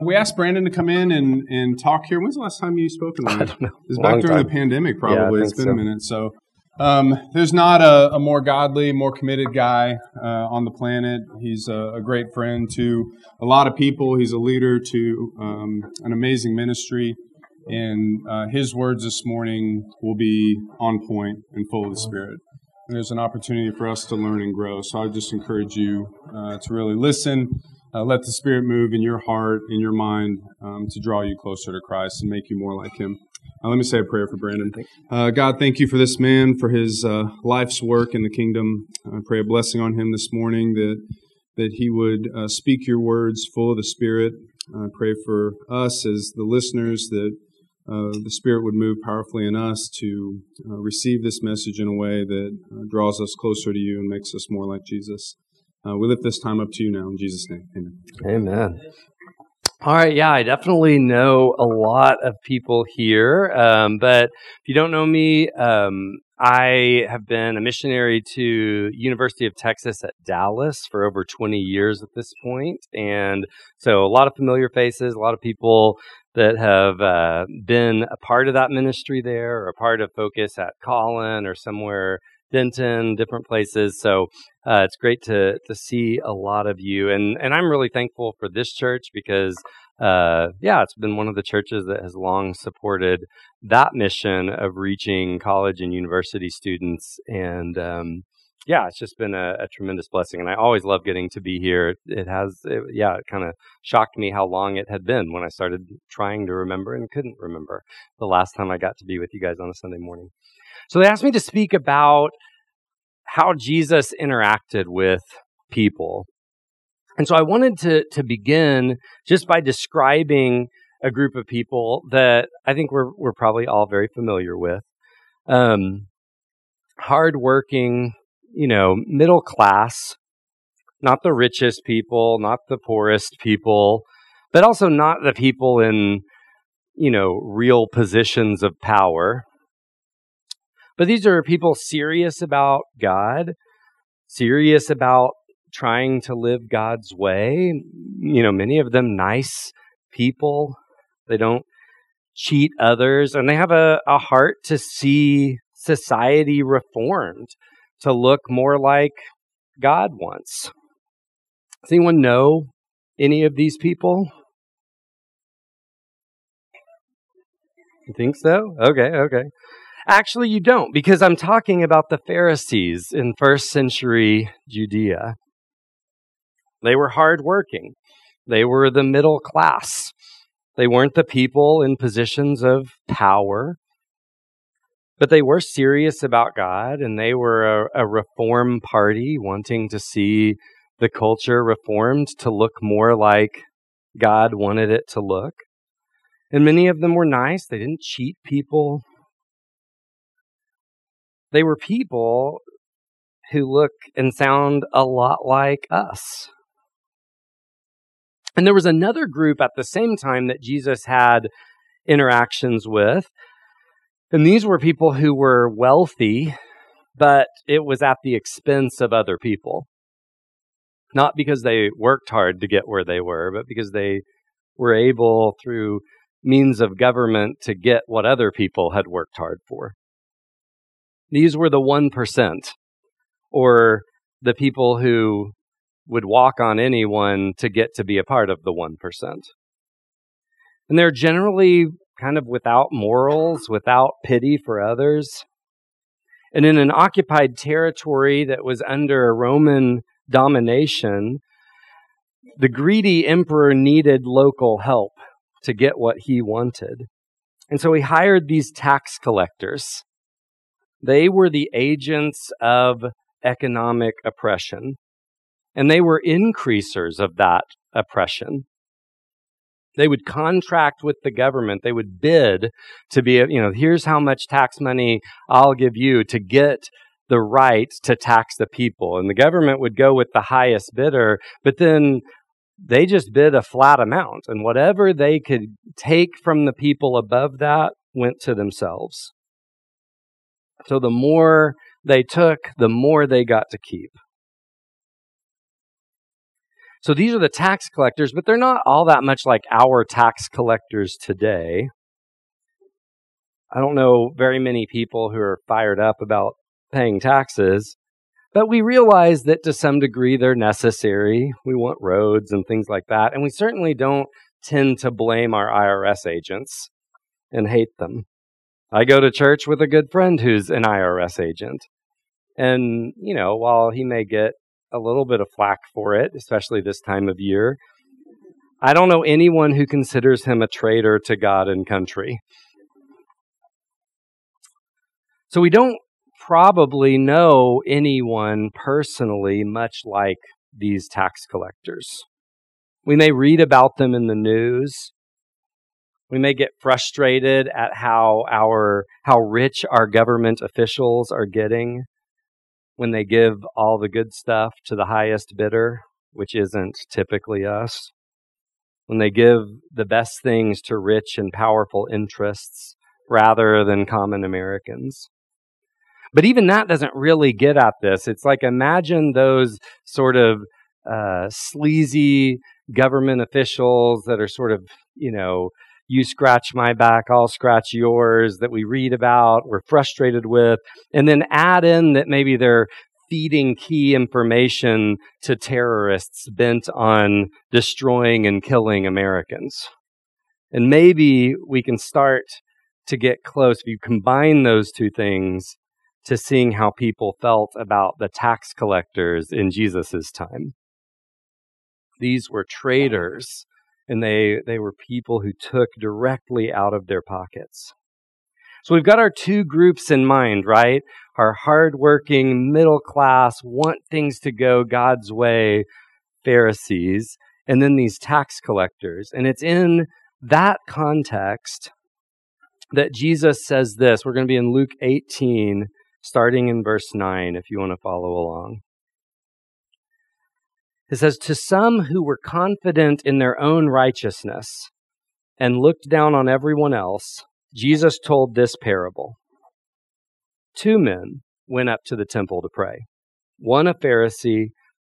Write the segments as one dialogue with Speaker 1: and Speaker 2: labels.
Speaker 1: We asked Brandon to come in and, and talk here. When's the last time you spoke
Speaker 2: I don't know.
Speaker 1: It was
Speaker 2: Long
Speaker 1: back during
Speaker 2: time.
Speaker 1: the pandemic, probably. Yeah,
Speaker 2: it's
Speaker 1: been
Speaker 2: so.
Speaker 1: a minute. So um, there's not a, a more godly, more committed guy uh, on the planet. He's a, a great friend to a lot of people. He's a leader to um, an amazing ministry. And uh, his words this morning will be on point and full of the Spirit. And there's an opportunity for us to learn and grow. So I just encourage you uh, to really listen. Uh, let the Spirit move in your heart, in your mind, um, to draw you closer to Christ and make you more like Him. Uh, let me say a prayer for Brandon. Uh, God, thank you for this man, for his uh, life's work in the kingdom. I pray a blessing on him this morning that that he would uh, speak your words full of the Spirit. I pray for us as the listeners that uh, the Spirit would move powerfully in us to uh, receive this message in a way that uh, draws us closer to you and makes us more like Jesus. Uh, we lift this time up to you now in Jesus' name. Amen.
Speaker 2: Amen. All right, yeah, I definitely know a lot of people here, um, but if you don't know me, um, I have been a missionary to University of Texas at Dallas for over 20 years at this point, and so a lot of familiar faces, a lot of people that have uh, been a part of that ministry there, or a part of Focus at Collin, or somewhere Denton, different places. So uh, it's great to to see a lot of you, and and I'm really thankful for this church because uh, yeah, it's been one of the churches that has long supported that mission of reaching college and university students, and um, yeah, it's just been a, a tremendous blessing, and I always love getting to be here. It has, it, yeah, it kind of shocked me how long it had been when I started trying to remember and couldn't remember the last time I got to be with you guys on a Sunday morning. So they asked me to speak about how Jesus interacted with people. And so I wanted to, to begin just by describing a group of people that I think we're, we're probably all very familiar with. Um, hardworking, you know, middle class, not the richest people, not the poorest people, but also not the people in, you know, real positions of power. But these are people serious about God, serious about trying to live God's way. You know, many of them nice people. They don't cheat others, and they have a, a heart to see society reformed, to look more like God wants. Does anyone know any of these people? You think so? Okay, okay. Actually, you don't, because I'm talking about the Pharisees in first century Judea. They were hardworking. They were the middle class. They weren't the people in positions of power, but they were serious about God and they were a, a reform party wanting to see the culture reformed to look more like God wanted it to look. And many of them were nice. They didn't cheat people. They were people who look and sound a lot like us. And there was another group at the same time that Jesus had interactions with. And these were people who were wealthy, but it was at the expense of other people. Not because they worked hard to get where they were, but because they were able, through means of government, to get what other people had worked hard for. These were the 1%, or the people who would walk on anyone to get to be a part of the 1%. And they're generally kind of without morals, without pity for others. And in an occupied territory that was under Roman domination, the greedy emperor needed local help to get what he wanted. And so he hired these tax collectors. They were the agents of economic oppression and they were increasers of that oppression. They would contract with the government. They would bid to be, you know, here's how much tax money I'll give you to get the right to tax the people. And the government would go with the highest bidder, but then they just bid a flat amount. And whatever they could take from the people above that went to themselves. So the more they took, the more they got to keep. So these are the tax collectors, but they're not all that much like our tax collectors today. I don't know very many people who are fired up about paying taxes, but we realize that to some degree they're necessary. We want roads and things like that. And we certainly don't tend to blame our IRS agents and hate them. I go to church with a good friend who's an IRS agent. And, you know, while he may get a little bit of flack for it, especially this time of year, I don't know anyone who considers him a traitor to God and country. So we don't probably know anyone personally much like these tax collectors. We may read about them in the news. We may get frustrated at how our how rich our government officials are getting when they give all the good stuff to the highest bidder, which isn't typically us. When they give the best things to rich and powerful interests rather than common Americans. But even that doesn't really get at this. It's like imagine those sort of uh, sleazy government officials that are sort of, you know, you scratch my back, I'll scratch yours that we read about, we're frustrated with, and then add in that maybe they're feeding key information to terrorists bent on destroying and killing Americans. And maybe we can start to get close. If you combine those two things, to seeing how people felt about the tax collectors in Jesus' time. These were traitors, and they, they were people who took directly out of their pockets. So we've got our two groups in mind, right? Our hardworking, middle class, want things to go God's way Pharisees, and then these tax collectors. And it's in that context that Jesus says this. We're going to be in Luke 18, starting in verse 9, if you want to follow along. It says, To some who were confident in their own righteousness and looked down on everyone else, Jesus told this parable. Two men went up to the temple to pray, one a Pharisee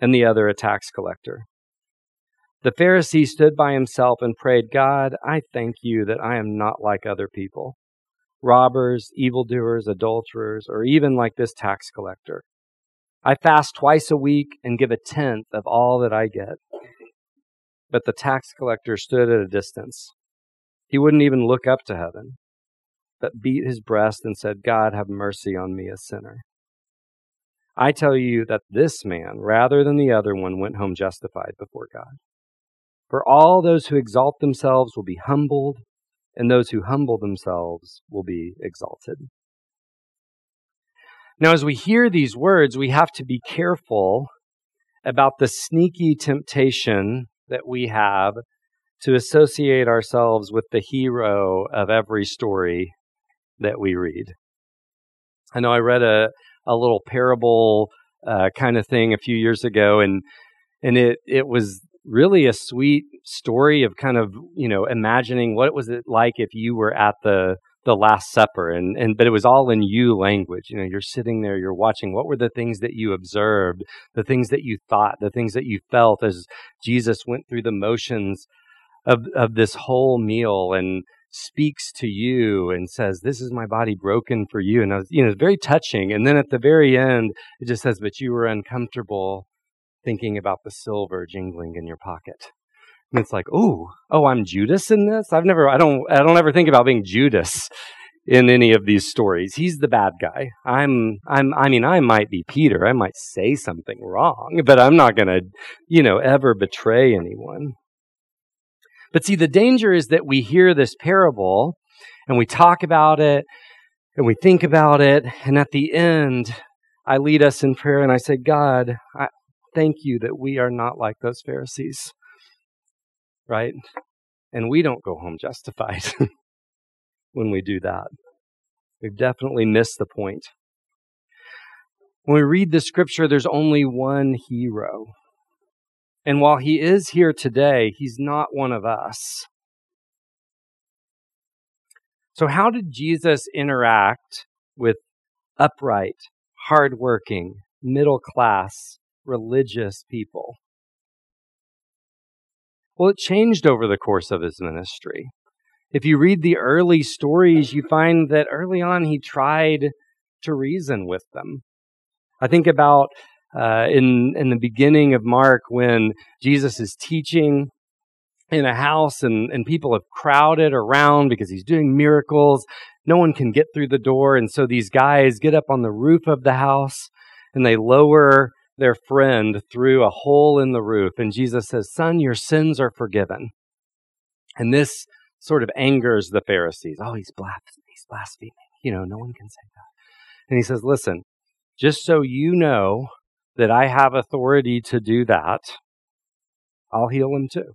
Speaker 2: and the other a tax collector. The Pharisee stood by himself and prayed, God, I thank you that I am not like other people robbers, evildoers, adulterers, or even like this tax collector. I fast twice a week and give a tenth of all that I get. But the tax collector stood at a distance. He wouldn't even look up to heaven, but beat his breast and said, God, have mercy on me, a sinner. I tell you that this man, rather than the other one, went home justified before God. For all those who exalt themselves will be humbled, and those who humble themselves will be exalted. Now, as we hear these words, we have to be careful about the sneaky temptation that we have to associate ourselves with the hero of every story that we read. I know I read a, a little parable uh, kind of thing a few years ago, and and it it was really a sweet story of kind of you know imagining what it was it like if you were at the the last supper and and but it was all in you language you know you're sitting there you're watching what were the things that you observed the things that you thought the things that you felt as Jesus went through the motions of of this whole meal and speaks to you and says this is my body broken for you and I was, you know it's very touching and then at the very end it just says but you were uncomfortable thinking about the silver jingling in your pocket. And it's like, oh, oh, I'm Judas in this. I've never, I don't, I don't ever think about being Judas in any of these stories. He's the bad guy. I'm, I'm, I mean, I might be Peter. I might say something wrong, but I'm not going to, you know, ever betray anyone. But see, the danger is that we hear this parable and we talk about it and we think about it. And at the end, I lead us in prayer and I say, God, I, thank you that we are not like those Pharisees, right? And we don't go home justified when we do that. We've definitely missed the point. When we read the scripture, there's only one hero. And while he is here today, he's not one of us. So, how did Jesus interact with upright, hardworking, middle class, religious people. Well, it changed over the course of his ministry. If you read the early stories, you find that early on he tried to reason with them. I think about uh, in in the beginning of Mark when Jesus is teaching in a house and, and people have crowded around because he's doing miracles. No one can get through the door. And so these guys get up on the roof of the house and they lower their friend through a hole in the roof. And Jesus says, Son, your sins are forgiven. And this sort of angers the Pharisees. Oh, he's blaspheming. He's blaspheming. You know, no one can say that. And he says, Listen, just so you know that I have authority to do that, I'll heal him too.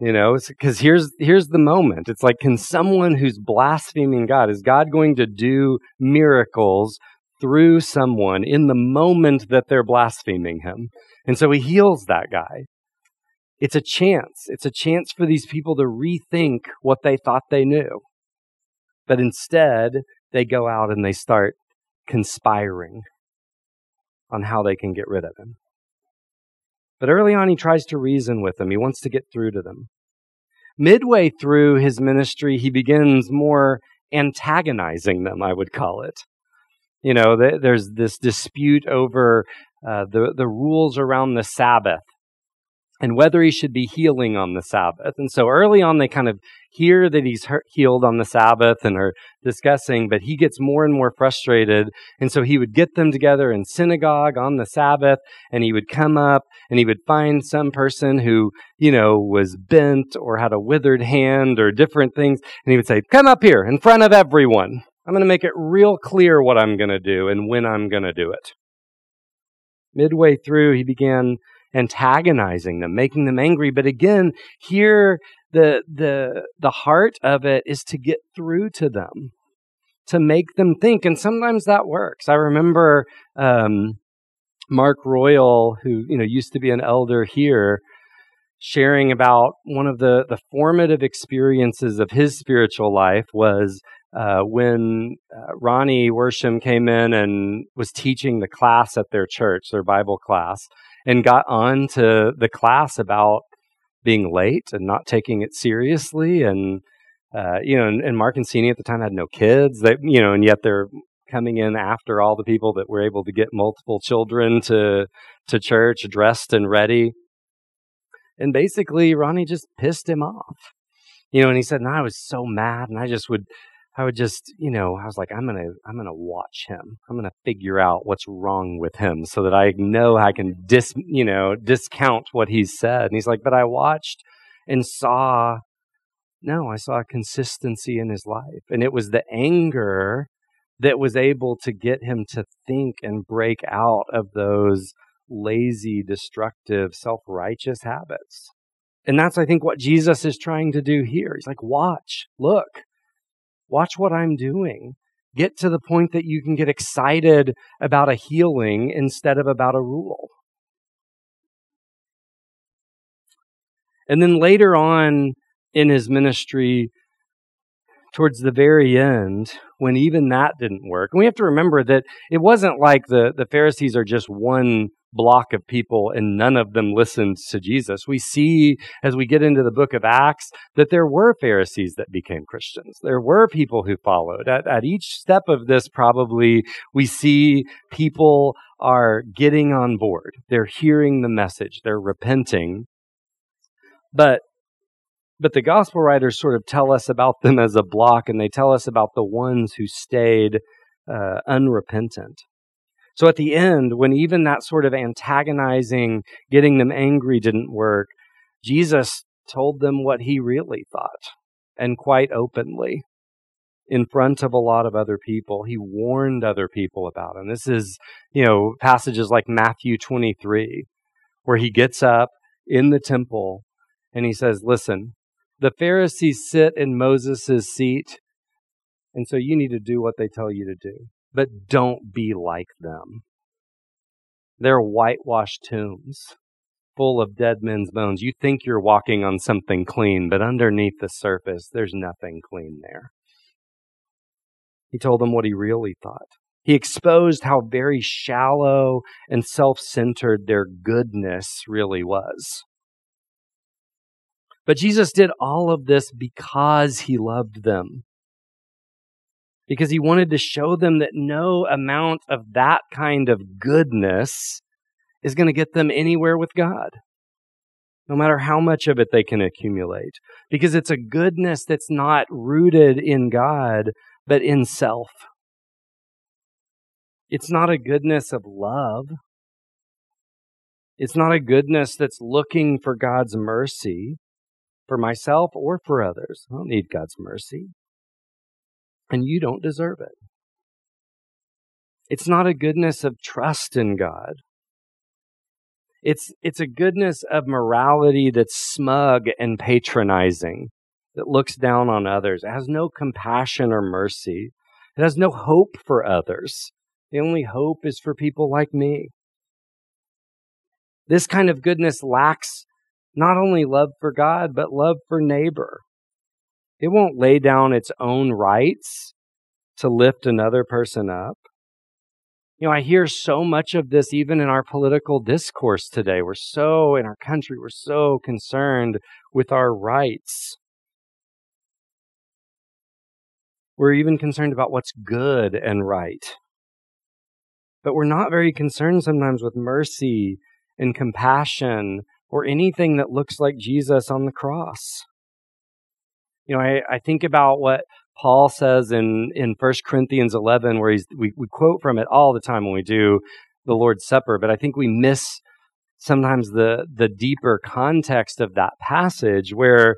Speaker 2: You know, because here's here's the moment. It's like, can someone who's blaspheming God is God going to do miracles through someone in the moment that they're blaspheming Him? And so He heals that guy. It's a chance. It's a chance for these people to rethink what they thought they knew. But instead, they go out and they start conspiring on how they can get rid of him. But early on, he tries to reason with them. He wants to get through to them. Midway through his ministry, he begins more antagonizing them, I would call it. You know, there's this dispute over uh, the, the rules around the Sabbath and whether he should be healing on the Sabbath. And so early on, they kind of hear that he's healed on the Sabbath and are discussing, but he gets more and more frustrated. And so he would get them together in synagogue on the Sabbath and he would come up and he would find some person who, you know, was bent or had a withered hand or different things. And he would say, come up here in front of everyone. I'm going to make it real clear what I'm going to do and when I'm going to do it. Midway through, he began antagonizing them, making them angry. But again, here the the the heart of it is to get through to them, to make them think, and sometimes that works. I remember um, Mark Royal, who you know used to be an elder here, sharing about one of the the formative experiences of his spiritual life was uh, when uh, Ronnie Worsham came in and was teaching the class at their church, their Bible class, and got on to the class about being late and not taking it seriously. And, uh, you know, and, and Mark and Sini at the time had no kids. They, you know, and yet they're coming in after all the people that were able to get multiple children to to church dressed and ready. And basically, Ronnie just pissed him off. You know, and he said, and I was so mad, and I just would I would just, you know, I was like, I'm gonna, I'm gonna watch him. I'm gonna figure out what's wrong with him so that I know I can dis, you know, discount what he's said. And he's like, but I watched and saw, no, I saw a consistency in his life, and it was the anger that was able to get him to think and break out of those lazy, destructive, self-righteous habits. And that's, I think, what Jesus is trying to do here. He's like, watch, look Watch what I'm doing. Get to the point that you can get excited about a healing instead of about a rule. And then later on in his ministry, towards the very end, when even that didn't work, and we have to remember that it wasn't like the, the Pharisees are just one block of people and none of them listened to Jesus. We see as we get into the book of Acts that there were Pharisees that became Christians. There were people who followed. At, at each step of this, probably we see people are getting on board. They're hearing the message. They're repenting. But but the gospel writers sort of tell us about them as a block and they tell us about the ones who stayed uh, unrepentant. So at the end, when even that sort of antagonizing, getting them angry didn't work, Jesus told them what he really thought and quite openly in front of a lot of other people. He warned other people about him. This is, you know, passages like Matthew 23, where he gets up in the temple and he says, Listen, the Pharisees sit in Moses' seat, and so you need to do what they tell you to do but don't be like them. They're whitewashed tombs full of dead men's bones. You think you're walking on something clean, but underneath the surface, there's nothing clean there. He told them what he really thought. He exposed how very shallow and self centered their goodness really was. But Jesus did all of this because he loved them. Because he wanted to show them that no amount of that kind of goodness is going to get them anywhere with God. No matter how much of it they can accumulate. Because it's a goodness that's not rooted in God, but in self. It's not a goodness of love. It's not a goodness that's looking for God's mercy for myself or for others. I don't need God's mercy. And you don't deserve it. It's not a goodness of trust in God. It's, it's a goodness of morality that's smug and patronizing, that looks down on others. It has no compassion or mercy. It has no hope for others. The only hope is for people like me. This kind of goodness lacks not only love for God, but love for neighbor. It won't lay down its own rights to lift another person up. You know, I hear so much of this even in our political discourse today. We're so, in our country, we're so concerned with our rights. We're even concerned about what's good and right. But we're not very concerned sometimes with mercy and compassion or anything that looks like Jesus on the cross. You know, I, I think about what Paul says in, in 1 Corinthians 11, where he's, we, we quote from it all the time when we do the Lord's Supper, but I think we miss sometimes the, the deeper context of that passage where,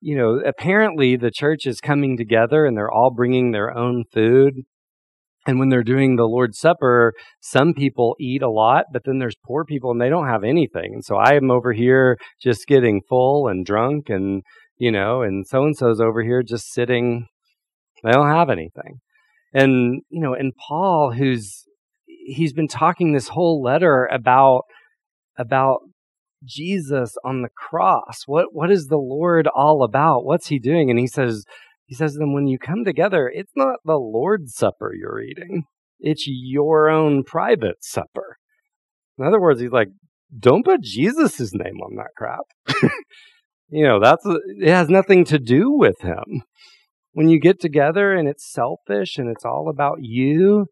Speaker 2: you know, apparently the church is coming together and they're all bringing their own food. And when they're doing the Lord's Supper, some people eat a lot, but then there's poor people and they don't have anything. And so I am over here just getting full and drunk and, you know, and so and so's over here just sitting. They don't have anything. And, you know, and Paul, who's, he's been talking this whole letter about, about Jesus on the cross. What, what is the Lord all about? What's he doing? And he says, he says to them, when you come together, it's not the Lord's Supper you're eating, it's your own private supper. In other words, he's like, don't put Jesus' name on that crap. you know, that's it has nothing to do with him. When you get together and it's selfish and it's all about you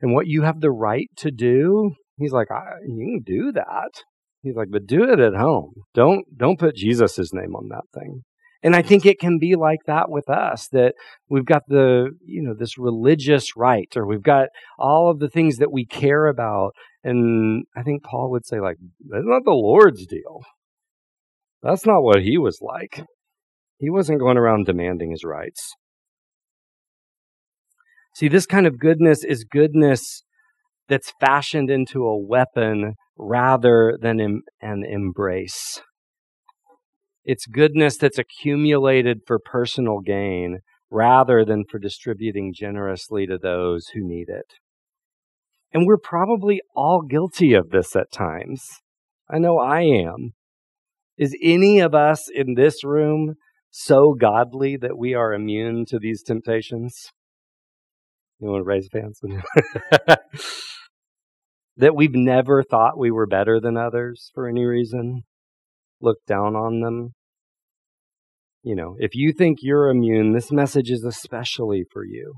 Speaker 2: and what you have the right to do, he's like, you can do that. He's like, but do it at home. Don't don't put Jesus' name on that thing. And I think it can be like that with us that we've got the, you know, this religious right or we've got all of the things that we care about. And I think Paul would say, like, that's not the Lord's deal. That's not what he was like. He wasn't going around demanding his rights. See, this kind of goodness is goodness that's fashioned into a weapon rather than an embrace. It's goodness that's accumulated for personal gain rather than for distributing generously to those who need it. And we're probably all guilty of this at times. I know I am. Is any of us in this room so godly that we are immune to these temptations? You want to raise hands? that we've never thought we were better than others for any reason? Looked down on them? You know, if you think you're immune, this message is especially for you.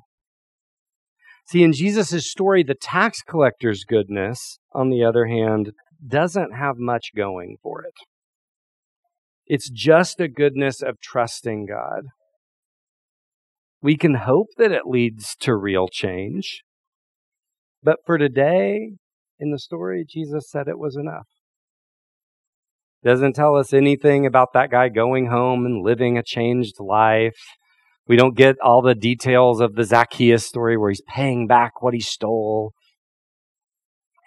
Speaker 2: See, in Jesus' story, the tax collector's goodness, on the other hand, doesn't have much going for it. It's just a goodness of trusting God. We can hope that it leads to real change. But for today, in the story, Jesus said it was enough. Doesn't tell us anything about that guy going home and living a changed life. We don't get all the details of the Zacchaeus story where he's paying back what he stole.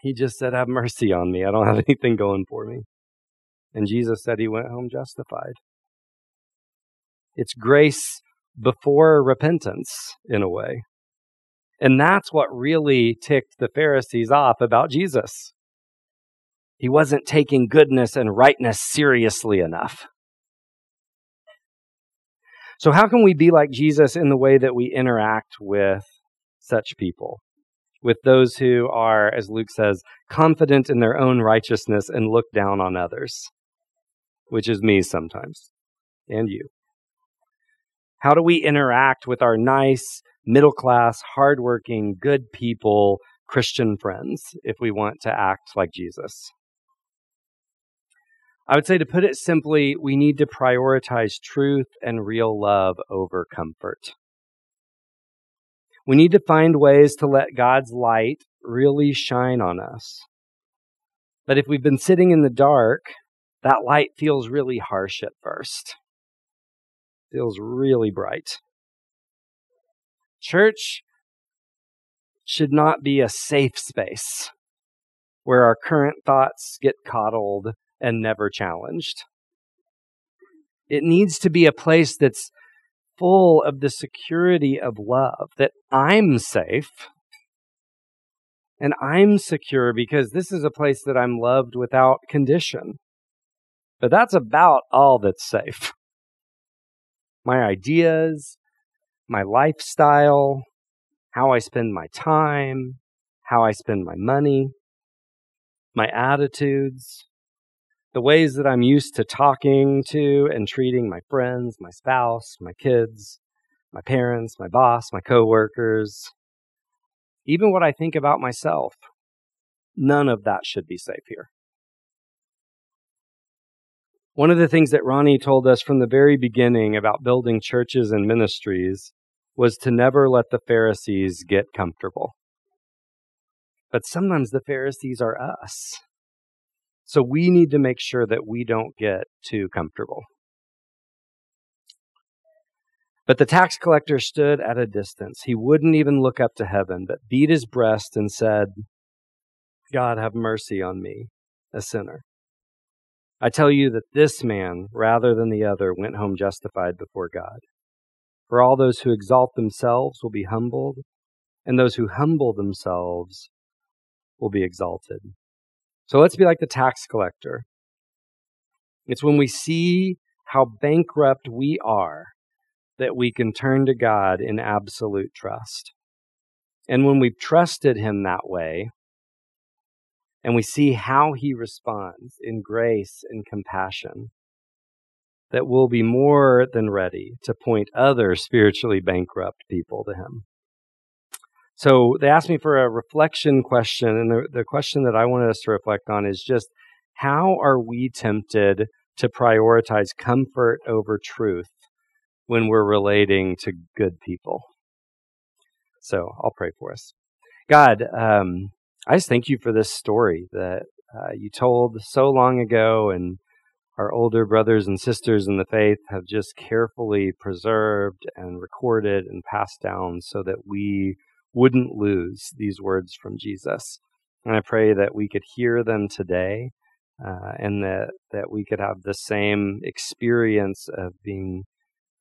Speaker 2: He just said, Have mercy on me. I don't have anything going for me. And Jesus said he went home justified. It's grace before repentance, in a way. And that's what really ticked the Pharisees off about Jesus. He wasn't taking goodness and rightness seriously enough. So, how can we be like Jesus in the way that we interact with such people? With those who are, as Luke says, confident in their own righteousness and look down on others. Which is me sometimes, and you. How do we interact with our nice, middle class, hardworking, good people, Christian friends if we want to act like Jesus? I would say to put it simply, we need to prioritize truth and real love over comfort. We need to find ways to let God's light really shine on us. But if we've been sitting in the dark, that light feels really harsh at first. Feels really bright. Church should not be a safe space where our current thoughts get coddled and never challenged. It needs to be a place that's full of the security of love, that I'm safe and I'm secure because this is a place that I'm loved without condition. But that's about all that's safe. My ideas, my lifestyle, how I spend my time, how I spend my money, my attitudes, the ways that I'm used to talking to and treating my friends, my spouse, my kids, my parents, my boss, my coworkers, even what I think about myself. None of that should be safe here. One of the things that Ronnie told us from the very beginning about building churches and ministries was to never let the Pharisees get comfortable. But sometimes the Pharisees are us. So we need to make sure that we don't get too comfortable. But the tax collector stood at a distance. He wouldn't even look up to heaven, but beat his breast and said, God, have mercy on me, a sinner. I tell you that this man, rather than the other, went home justified before God. For all those who exalt themselves will be humbled, and those who humble themselves will be exalted. So let's be like the tax collector. It's when we see how bankrupt we are that we can turn to God in absolute trust. And when we've trusted Him that way, and we see how He responds in grace and compassion, that we'll be more than ready to point other spiritually bankrupt people to Him. So they asked me for a reflection question, and the, the question that I wanted us to reflect on is just how are we tempted to prioritize comfort over truth when we're relating to good people? So I'll pray for us. God, um, I just thank you for this story that uh, you told so long ago, and our older brothers and sisters in the faith have just carefully preserved and recorded and passed down so that we wouldn't lose these words from Jesus. And I pray that we could hear them today uh, and that, that we could have the same experience of being,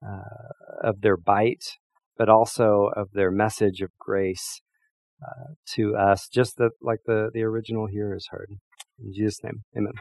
Speaker 2: uh, of their bite, but also of their message of grace to us, just that, like the, the original hearers heard. In Jesus' name, amen.